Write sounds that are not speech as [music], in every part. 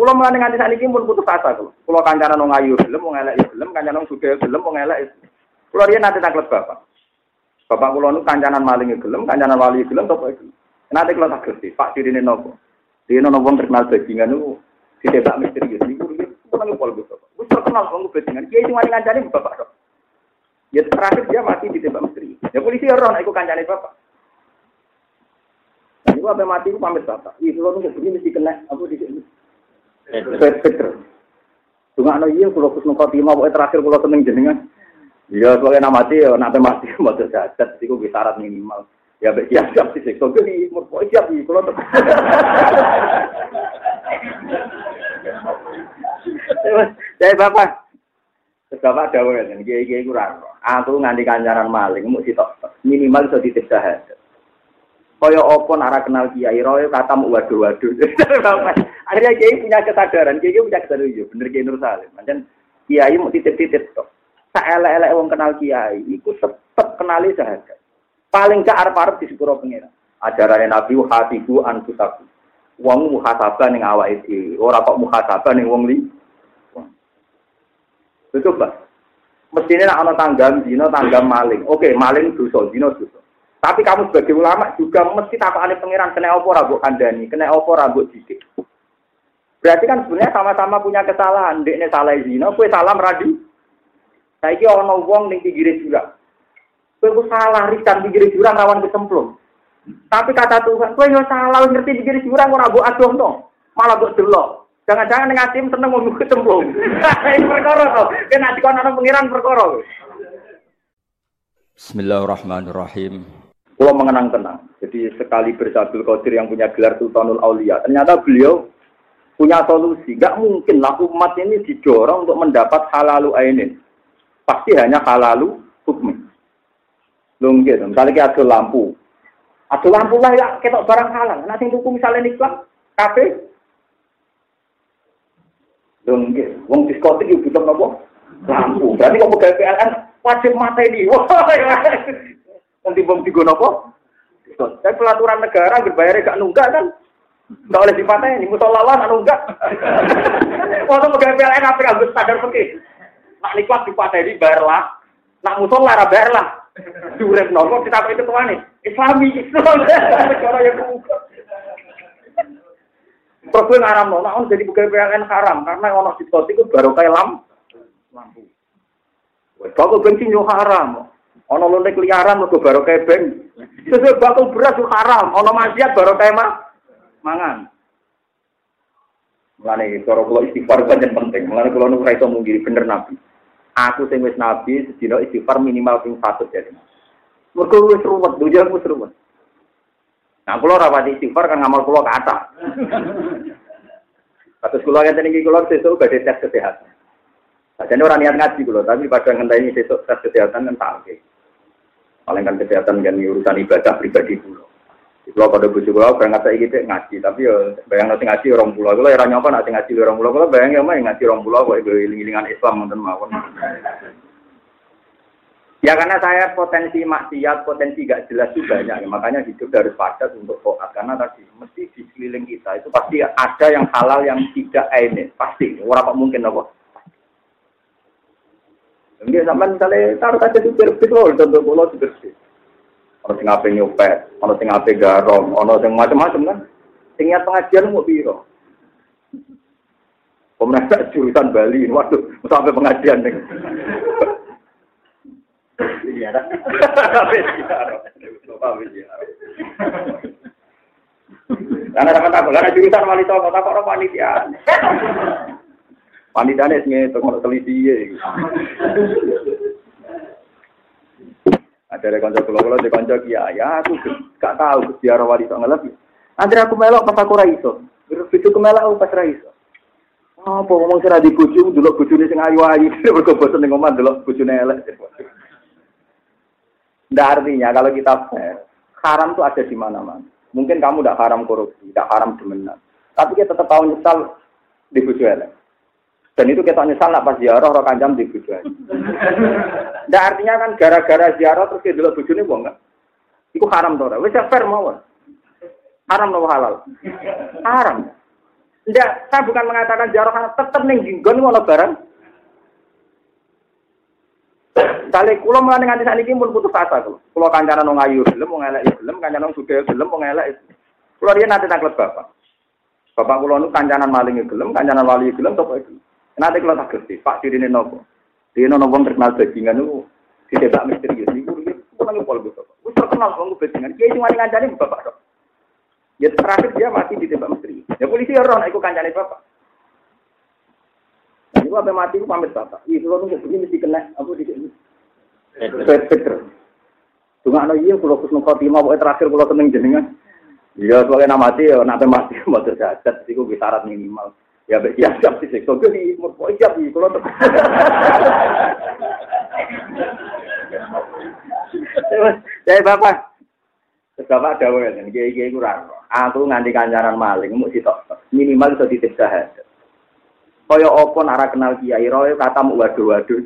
Kulo mulane nganti sakniki pun putus asa kulo. Kulo kancanan wong ayu gelem wong elek ya gelem, kancanan wong sugih gelem wong elek. Kulo riyen nate taklet bapak. Bapak kulo nu kancanan maling gelem, kancanan wali gelem apa gelem. Nanti kulo tak gerti, Pak dirine nopo. Dirine nopo terkenal bajingan niku ditebak misterius niku kulo nang pol Bapak. Wis terkenal wong bajingan. Sing wani ngancani bapak. Ya terakhir dia mati ditembak misterius. Ya polisi ora nek iku kancane bapak. Nah, ini apa mati itu pamit bapak. Iya, kalau nunggu begini mesti kena apa di sini. Peter. Tunggu anak iya, kalau kus nunggu timah, pokoknya terakhir kalau seneng jenengan. Iya, sebagai nama mati, ya nanti mati, [laughs] mau terjadat, itu bisa syarat minimal. Ya, [laughs] siap siap sih, so jadi mau siap nih, kalau Saya bapak, bapak ada kan, kiai kiai kurang. Aku nganti kancaran maling, mau sitok minimal bisa ditip sahadat. Kaya apa nara kenal kiai royo kata mau waduh waduh. [laughs] Akhirnya kiai punya kesadaran, kiai punya kesadaran yo bener kiai Nur Salim. Macam kiai mau titip-titip tok. Tak elek-elek wong kenal kiai, iku tetep kenali sahaja. Paling gak arep-arep di sepuro pengira. Ajaran Nabi hatiku anfusaku. Wong muhasabah ning awake dhewe, ora kok muhasabah ning wong li. Betul, Pak. Mestinya nak ana tanggam dino tanggam maling. Oke, maling dosa, dino dosa. Tapi kamu sebagai ulama juga mesti takut pangeran kena opo rabu kandani, kena opo rabu dikit. Berarti kan sebenarnya sama-sama punya kesalahan. Dekne salah zina, kue salah meradi. Saiki ono wong ning pinggir jurang. Kue salah riskan pinggir jurang rawan kecemplung. Tapi kata Tuhan, kue yo salah ngerti pinggir jurang ora mbok adoh no. Malah mbok delok. Jangan-jangan ning atim seneng mau kecemplung. [laughs] Ini perkara to. Kena dikon ana pengiran perkara. Bismillahirrahmanirrahim. Pulau mengenang tenang. Jadi sekali bersabil Qadir yang punya gelar Sultanul Aulia, ternyata beliau punya solusi. Gak mungkin lah umat ini didorong untuk mendapat halalu ainin. Pasti hanya halalu hukmi. Gitu. Misalnya kita ada lampu. Ada lampu lah ya kita barang halal. Nanti tuku misalnya niklat, kafe. Gitu. Wong diskotik itu butuh apa? Lampu. Berarti kalau pegawai PLN wajib mata ini. [laughs] Wah, Nanti bom tiga nopo. Tapi pelaturan negara berbayar gak nunggak kan? Gak oleh sifatnya ini musola nak nunggak. [laughs] Waktu pegawai PLN apa yang harus sadar pergi. Nak nikmat di bayarlah. Nak musola ra bayarlah. Durep nopo kita apa itu nih? Islami, [laughs] Islam. Negara yang buka. Terus gue ngaram no, nah jadi pegawai PLN haram karena ono diskotik itu baru kayak lam lampu. Kalau bensin yo haram. Ono lontek liaran mergo baru kebeng. Sesuai bakal beras haram. Ono maksiat baru tema mangan. Mulane cara kula istighfar banyak penting. Mulane kula nu ora iso mungkiri bener nabi. Aku sing wis nabi sedina istighfar minimal ping 100 jadi. Mergo wis ruwet, dunya wis ruwet. Nah, kula ora pati istighfar kan ngamal kula kata. Kados kula ngeten iki kula sesuk badhe tes kesehatan. Jadi orang niat ngaji kula, tapi pada ngenteni sesuk tes kesehatan kan tak Paling kan kesehatan kan urusan ibadah pribadi dulu. Kalau pada bujuk kalau berangkat saya gitu ngaji, tapi ya bayang nanti ngaji orang pulau. Kalau era nyoba nanti ngaji orang pulau, kalau bayang ya mah ngaji orang pulau, kok ibu lingan Islam nonton mawon. Ya karena saya potensi maksiat, potensi gak jelas juga banyak, ya. makanya hidup harus padat untuk toat. Karena tadi mesti di sekeliling kita itu pasti ada yang halal yang tidak ini, pasti. Orang mungkin apa? Enggak sama misalnya taruh saja di berbit loh, contoh pulau di berbit. Ono sing ape nyopet, ono sing ape garong, ono sing macam-macam kan. Sing pengajian mau biro. Pemerintah jurusan Bali, waduh, sampai pengajian nih. Karena sama takut, karena jurusan wali toko, takut orang panitia. Wanitanya sing tengok teliti ya. Ada dari konco kulo kulo di konco kia ya aku gak tahu biar wali tak ngelap. Nanti aku melok pas aku raiso. Begitu aku melok aku pas raiso. Apa ngomong sira di bojo delok bojone sing ayu-ayu [laughs] mergo bosen ning omah delok bojone elek. Nggak artinya kalau kita fair, haram tuh ada di mana-mana. Mungkin kamu tidak haram korupsi, tidak haram demenan. Tapi kita tetap tahu nyesal di bojo elek. Dan itu kita nyesal nak pas ziarah roh kanjam di bujuan. Nah artinya kan gara-gara ziarah terus dia dulu bujune wong kan. Iku haram to ora? Wis fair mawon. Haram nopo halal? Haram. Enggak, saya bukan mengatakan jarak tetap ning jinggon ngono barang. Kali kulo mulai nganti saat ini pun putus asa kulo. Kulo kancanan nong ayu gelem, nong elek gelem, kancanan nong sudah gelem, nong elek. Kulo dia nanti taklet bapak. Bapak kulo nu kancanan maling gelem, kancanan wali gelem, toko. Nanti kulo tak sih, Pak Dirine nopo. Dia nopo terkenal bajingan nu ditebak misterius. Iku kulo nang pol bapak. Wis terkenal wong bajingan. Kiai cuma ngancani bapak dok. Ya terakhir dia mati di tembak misteri. Ya polisi ya roh, nah, ikut kancane bapak. Nah, itu apa mati itu pamit bapak. Iya, kalau nunggu begini mesti kena apa di sini. Peter. Tunggu anak iya, kalau kus nunggu pokoknya terakhir kalau seneng jenengan. Iya, soalnya nama mati ya, nanti mati [laughs] mau terjadat, itu bisa syarat minimal. Ya, siap siap sih, so jadi mau siap sih, kalau untuk. Saya bapak, Bapak dawuh ngeten, kiai-kiai kurang. Aku nganti kancaran maling mu sitok minimal iso ditip syahadat. Kaya apa nara kenal kiai roy kata mu waduh-waduh.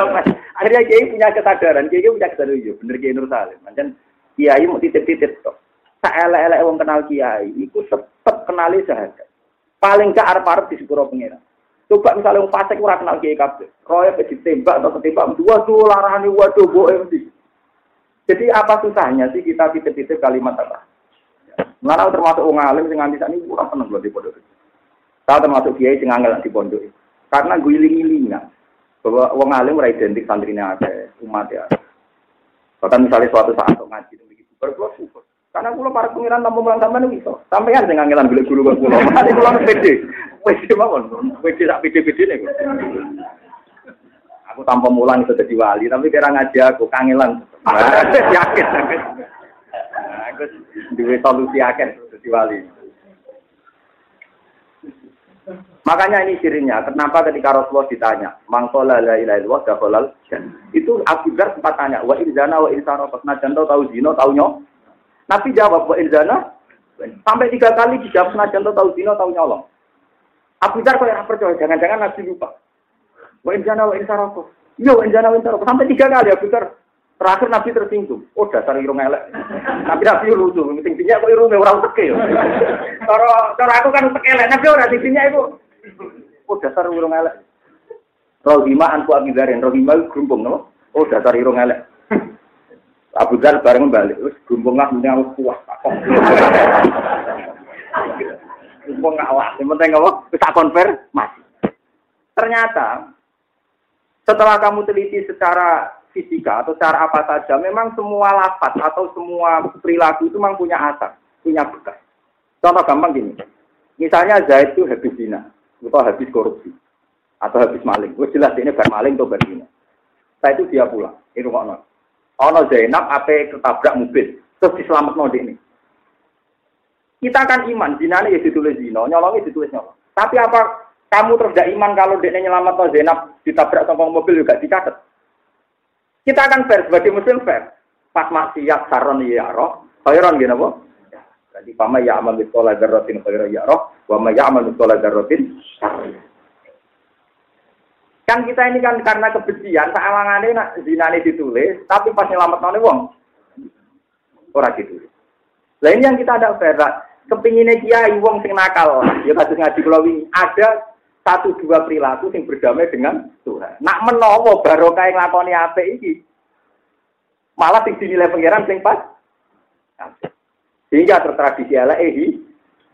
[laughs] Akhirnya kiai punya kesadaran, kiai punya kesadaran yo bener kiai Nur Salim. Pancen kiai mau titip-titip tok. Sak elek-elek wong kenal kiai iku tetep kenali syahadat. Paling gak arep-arep di sepuro pengira. Coba misalnya wong fasik ora kenal kiai kabeh. Roy ditembak atau ketembak tuh larane waduh boe mesti. Jadi apa susahnya sih kita titip-titip kalimat apa? Mana termasuk wong alim sing nganti sakniki ora seneng lho di pondok. Saya termasuk kiai sing angel di pondok. Karena gue iling-ilingan bahwa wong alim ora identik santrinya ada umat ya. Bahkan misalnya suatu saat ngaji begitu, baru syukur. Karena kulo para pengiran tamu mulang sampean iso. Sampean sing angelan golek guru kok kulo. Mate kulo pede. Wis mawon. Pede sak pede-pede niku. Aku tanpa mulang itu jadi wali, tapi kira ngaji aku kangelan. [laughs] Yakin, Aku duwe solusi akhir jadi wali. Makanya ini sirinya, kenapa ketika Rasulullah ditanya, mangkola la ilaha illallah dakhalal Itu Abu Dzar sempat tanya, wa irzana wa irzana nah janto tahu zino tahu nyok. Nabi jawab wa irzana sampai tiga kali dijawab janto tahu zino tahu nyolong. Abu Dzar kok yang percaya, jangan-jangan Nabi lupa. Wa injana wa insaroko. Iya wa injana wa insaroko. Sampai tiga kali ya Bakar. Terakhir Nabi tersinggung. Oh dasar irung elek. Tapi Nabi lucu. Tingginya kok irungnya orang teke ya. Cara aku kan teke elek. Nabi orang tingginya itu. Oh dasar irung elek. Rohima anku abidarin. Rohima itu gerumpung. No? Oh dasar irung elek. Abu Dhar bareng balik. Terus gerumpung lah. Ini aku puas. Gerumpung nggak lah. Yang penting apa? Bisa konver. Masih. Ternyata setelah kamu teliti secara fisika atau secara apa saja, memang semua lapat atau semua perilaku itu memang punya asal, punya bekas. Contoh gampang gini, misalnya Zaid itu habis zina, atau habis korupsi, atau habis maling. Gue jelas ini bar maling atau bar zina. Setelah itu dia pulang, ini rumah ono. Zainab apa ketabrak mobil, terus diselamat node ini. Kita kan iman, zina ini ya ditulis zina, nyolongnya ditulis nyolong. Tapi apa kamu terus tidak iman kalau dia nyelamat atau Zainab ditabrak sama mobil juga dicatat. Kita akan fair sebagai muslim fair. Pas maksiat saron ya roh, khairan gini apa? Jadi pama ya amal bisola darrotin khairan ya roh, wama ya amal bisola darrotin Kan kita ini kan karena kebencian, sawangannya nak zinane ditulis, tapi pas nyelamat nane wong, orang ditulis. Lain yang kita ada fair, kepinginnya kiai wong sing nakal, ya kasus ngaji ini ada satu dua perilaku yang berdamai dengan Tuhan. Nak menowo barokah yang lakoni apa ini, malah sing dinilai pangeran sing pas. Sehingga tertradisi ala ehi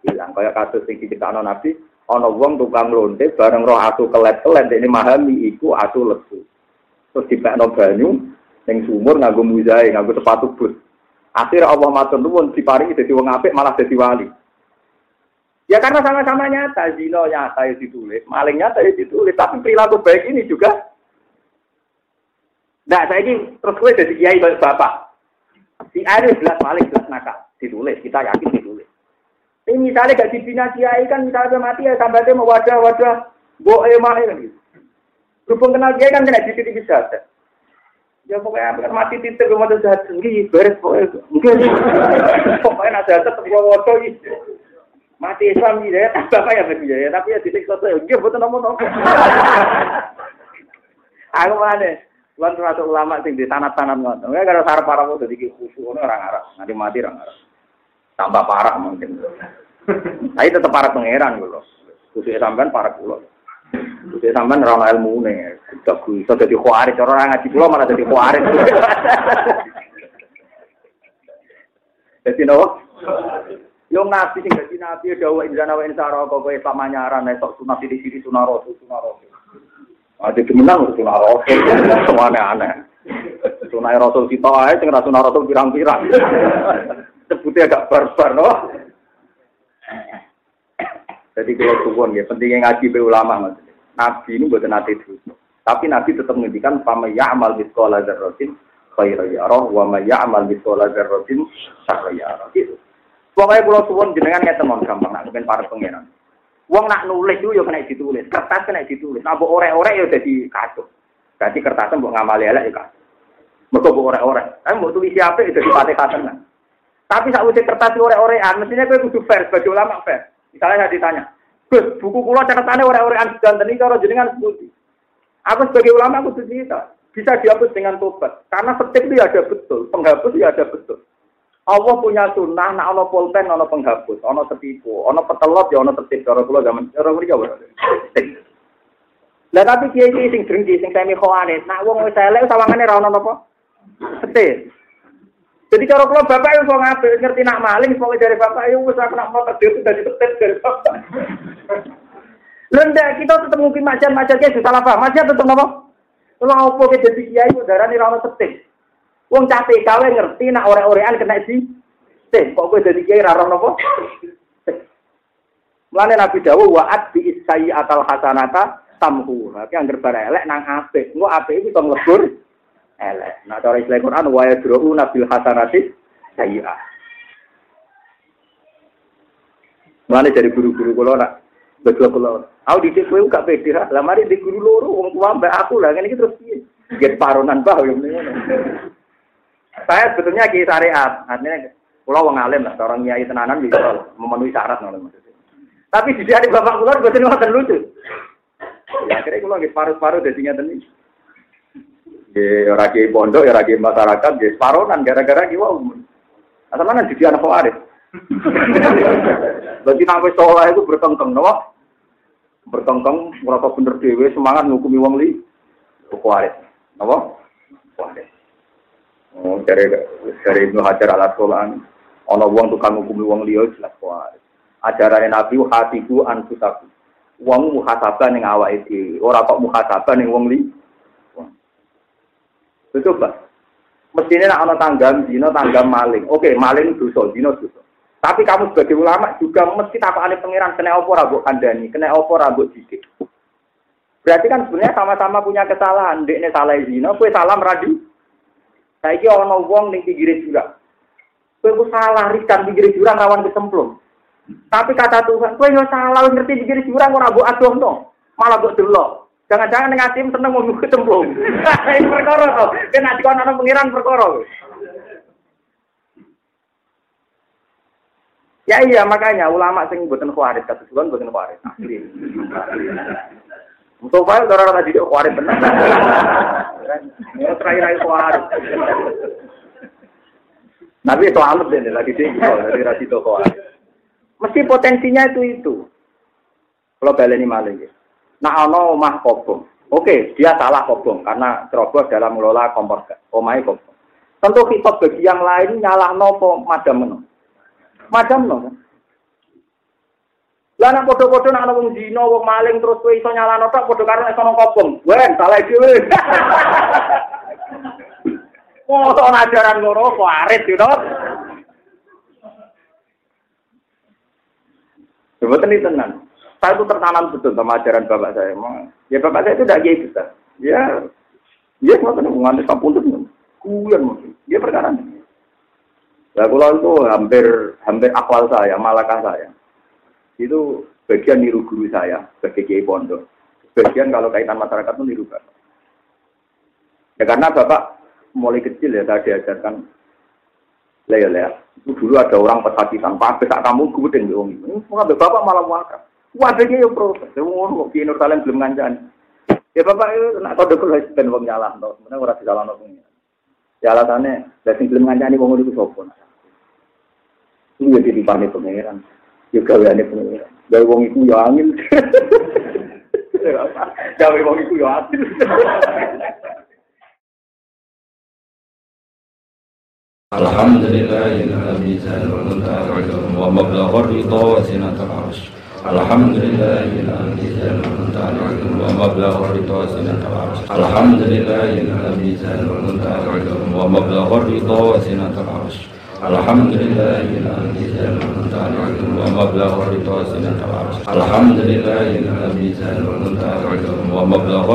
hilang kayak kasus yang diceritakan Nabi, ono wong tukang lonte bareng roh asu kelet-kelet ini memahami iku asu lesu. Terus dibekno banyu ning sumur nganggo muzae, nganggo sepatu bus. Akhirnya Allah matur nuwun diparingi dadi wong apik malah dadi wali. Ya karena sama-sama nyata, zino nyata ya ditulis, maling nyata ya ditulis, tapi perilaku baik ini juga. Nah, saya ini terus gue jadi kiai bapak. Si Aris jelas maling, jelas nakal, ditulis, kita yakin ditulis. Ini misalnya gak dibina kiai kan misalnya mati ya sampai mau wadah-wadah, boe mah kan gitu. Berhubung kenal kiai kan kena di bisa. Ya pokoknya kan mati titik mau jahat sendiri, beres pokoknya. Mungkin [laughs] pokoknya ada tetap wadah gitu. Mati Islam hidayah, bapak ya berhidayah, tapi ya titik satu, ya betul nomor nomor. Aku mana? Lan termasuk ulama sing di tanah-tanah ngono. Enggak gara sarap parah kok dadi khusyuk ngono orang Arab. Nanti mati orang Arab. Tambah parah mungkin. Tapi tetap parah pangeran gitu. Khusus sampean para pulau. Khusus sampean ora ilmu nih. Gak bisa jadi khawarit. Orang ngaji pulau malah jadi khawarit. Jadi nopo? Yo nabi sing dadi nabi dawuh inzana wa insara kok kowe pamanyaran nek sok sunah sithik-sithik sunah rasul sunah rasul. Ada kemenang sunah rasul semua aneh. Sunah rasul kita ae sing ra sunah rasul pirang-pirang. Sebutnya agak barbar no. Jadi kalau suwon ya pentingnya ngaji be ulama mas. Nabi ini bukan nanti terus. Tapi Nabi tetap menghentikan pama ya'mal biskola dzarratin khairan yarah wa ma biskola dzarratin syarran yarah. Gitu. Pokoknya pulau suwon jenengan ngeten mon gampang nak mungkin para pangeran. Wong nak nulis yo kena ditulis, kertas kena ditulis. Mbok orek-orek yo dadi kacau. Berarti kertasnya mbok ngamali elek ya kacau. Mergo mbok orek-orek. Tapi mbok tulis siapa itu dadi fatihah tenan. Tapi saat uji kertas orek-orekan, mestinya gue kudu fair sebagai ulama fair. Misalnya saya ditanya, Gus, buku kulo catatannya orek-orekan sedanten ini kalau jenengan sebuti. Aku sebagai ulama aku cerita, bisa dihapus dengan tobat. Karena setip itu ada betul, penghapus ya ada betul. Allah punya sunnah, nak ono pulpen, ono penghapus, ono setipu, ono petelot, ya ono tertib. Cara kula zaman, cara mereka Lah tapi kiai kiai sing drengki, sing semi khawarit, nak wong wis elek sawangane ra ono napa? Setip. Jadi cara kula bapak yo wong apik, ngerti nak maling, pokoke dari bapak wis aku nak mau tertib dari tertib dari bapak. Lenda kita tetap mungkin macan-macan kayak salah paham, macan tetap napa? Kalau opo ke jadi kiai, darah ini rano setip. Wong capek kawe ngerti nak ore-orean kena di teh kok kowe dadi kiai ra rono apa? [laughs] Mulane Nabi dawuh wa'at bi isai atal hasanata tamhu. Ki anggere bare elek nang apik. Engko apik iku iso nglebur elek. Nah cara istilah Quran wa yadru nabil hasanati sayyi'ah. Mulane dari guru-guru kula nak betul kula. Aku didik kowe gak pede lah mari di guru loro wong tua mbak aku lah ngene iki terus piye? Get paronan bah yo saya sebetulnya kiai syariat, artinya pulau wong alim lah, orang kiai tenanan bisa memenuhi syarat nol maksudnya. Tapi di sini bapak keluar gue sini lucu. Ya akhirnya kulo nggak paruh-paruh dari nyata nih. Ya kiai pondok, ya kiai masyarakat, ya separonan gara-gara kiai wow. Asal mana jadi anak pewaris? [laughs] Bagi nabi sholat itu bertengkeng, no? Bertengkeng, merasa bener dewe, semangat ngukumi wong li, pewaris, no? Pewaris. Oh, dari dari Ibnu Hajar al Asqalani, ana wong tukang ngukumi wong liya jelas kuat. Ajarane Nabi hatiku anfusaku. Wong muhasabah ning awake dhewe, ora kok muhasabah ning wong liya. Coba. Mestinya nak ana tanggam dino tanggam maling. Oke, maling dosa, dino dosa. Tapi kamu sebagai ulama juga mesti takokane pangeran kena apa ora mbok kandhani, kena apa ora mbok didik. Berarti kan sebenarnya sama-sama punya kesalahan. Dekne salah zina, kowe salah meradi Saiki ana wong ning pinggir jurang. Kowe salah rikan pinggir jurang rawan kecemplung. Tapi kata Tuhan, kowe yo salah ngerti pinggir jurang ora mbok adohno, malah mbok delok. Jangan-jangan ning atim seneng mau kecemplung. [laughs] Ini perkara to. Kan ati kono ana pengiran perkara. Ya iya makanya ulama sing khawarit kata Tuhan mboten khawarit. Asli. Untuk file orang tadi dia kuarit benar. Mau terakhir aja kuarit. Tapi itu alat deh lagi sih dari rasito kuarit. Mesti potensinya itu itu. Kalau baleni maling. Nah, ono omah kobong. Oke, dia salah kobong karena ceroboh dalam mengelola kompor omai kobong. Tentu kita bagi yang lain nyalah nopo madam no. Madam no kan? Lah nek padha-padha nek ana wong wong maling terus kowe iso nyalano tok padha karo nek kobong. Wen, salah dhewe. [laughs] Oh, ana ajaran ngono kok arit you know. Sebetulnya ini tenang. Saya itu tertanam betul sama ajaran bapak saya. Ya bapak saya itu tidak kiai besar. Ya, ya mau tenang mengantar kampung itu. Kulian mungkin. Ya perkara ini. Nah, kalau itu hampir hampir akwal saya, malakah saya itu bagian niru guru saya sebagai kiai pondok. Bagian kalau kaitan masyarakat itu niru bapak. Ya karena bapak mulai kecil ya saya diajarkan ya itu dulu ada orang pesakitan pak saat kamu gue di wong ini ada bapak malah wakaf wadahnya ya proses ya ngono kok di Nur Salim belum ngancani. Ya bapak itu nak kode kalau ben wong nyalah to sebenarnya ora disalah nopo ya dari belum ngancani wong itu sopo ini ya ditipani pangeran. Juga gaweane pengiran. gawe wong iku ya angin. [laughs] Gawe wong iku ya [laughs] arsh. Alhamdulillahilladzi zalunta wa mablagha ridha wa sinatul arsh. Alhamdulillahilladzi zalunta wa mablagha ridha wa sinatul arsh. Alhamdulillahilladzi zalunta wa mablagha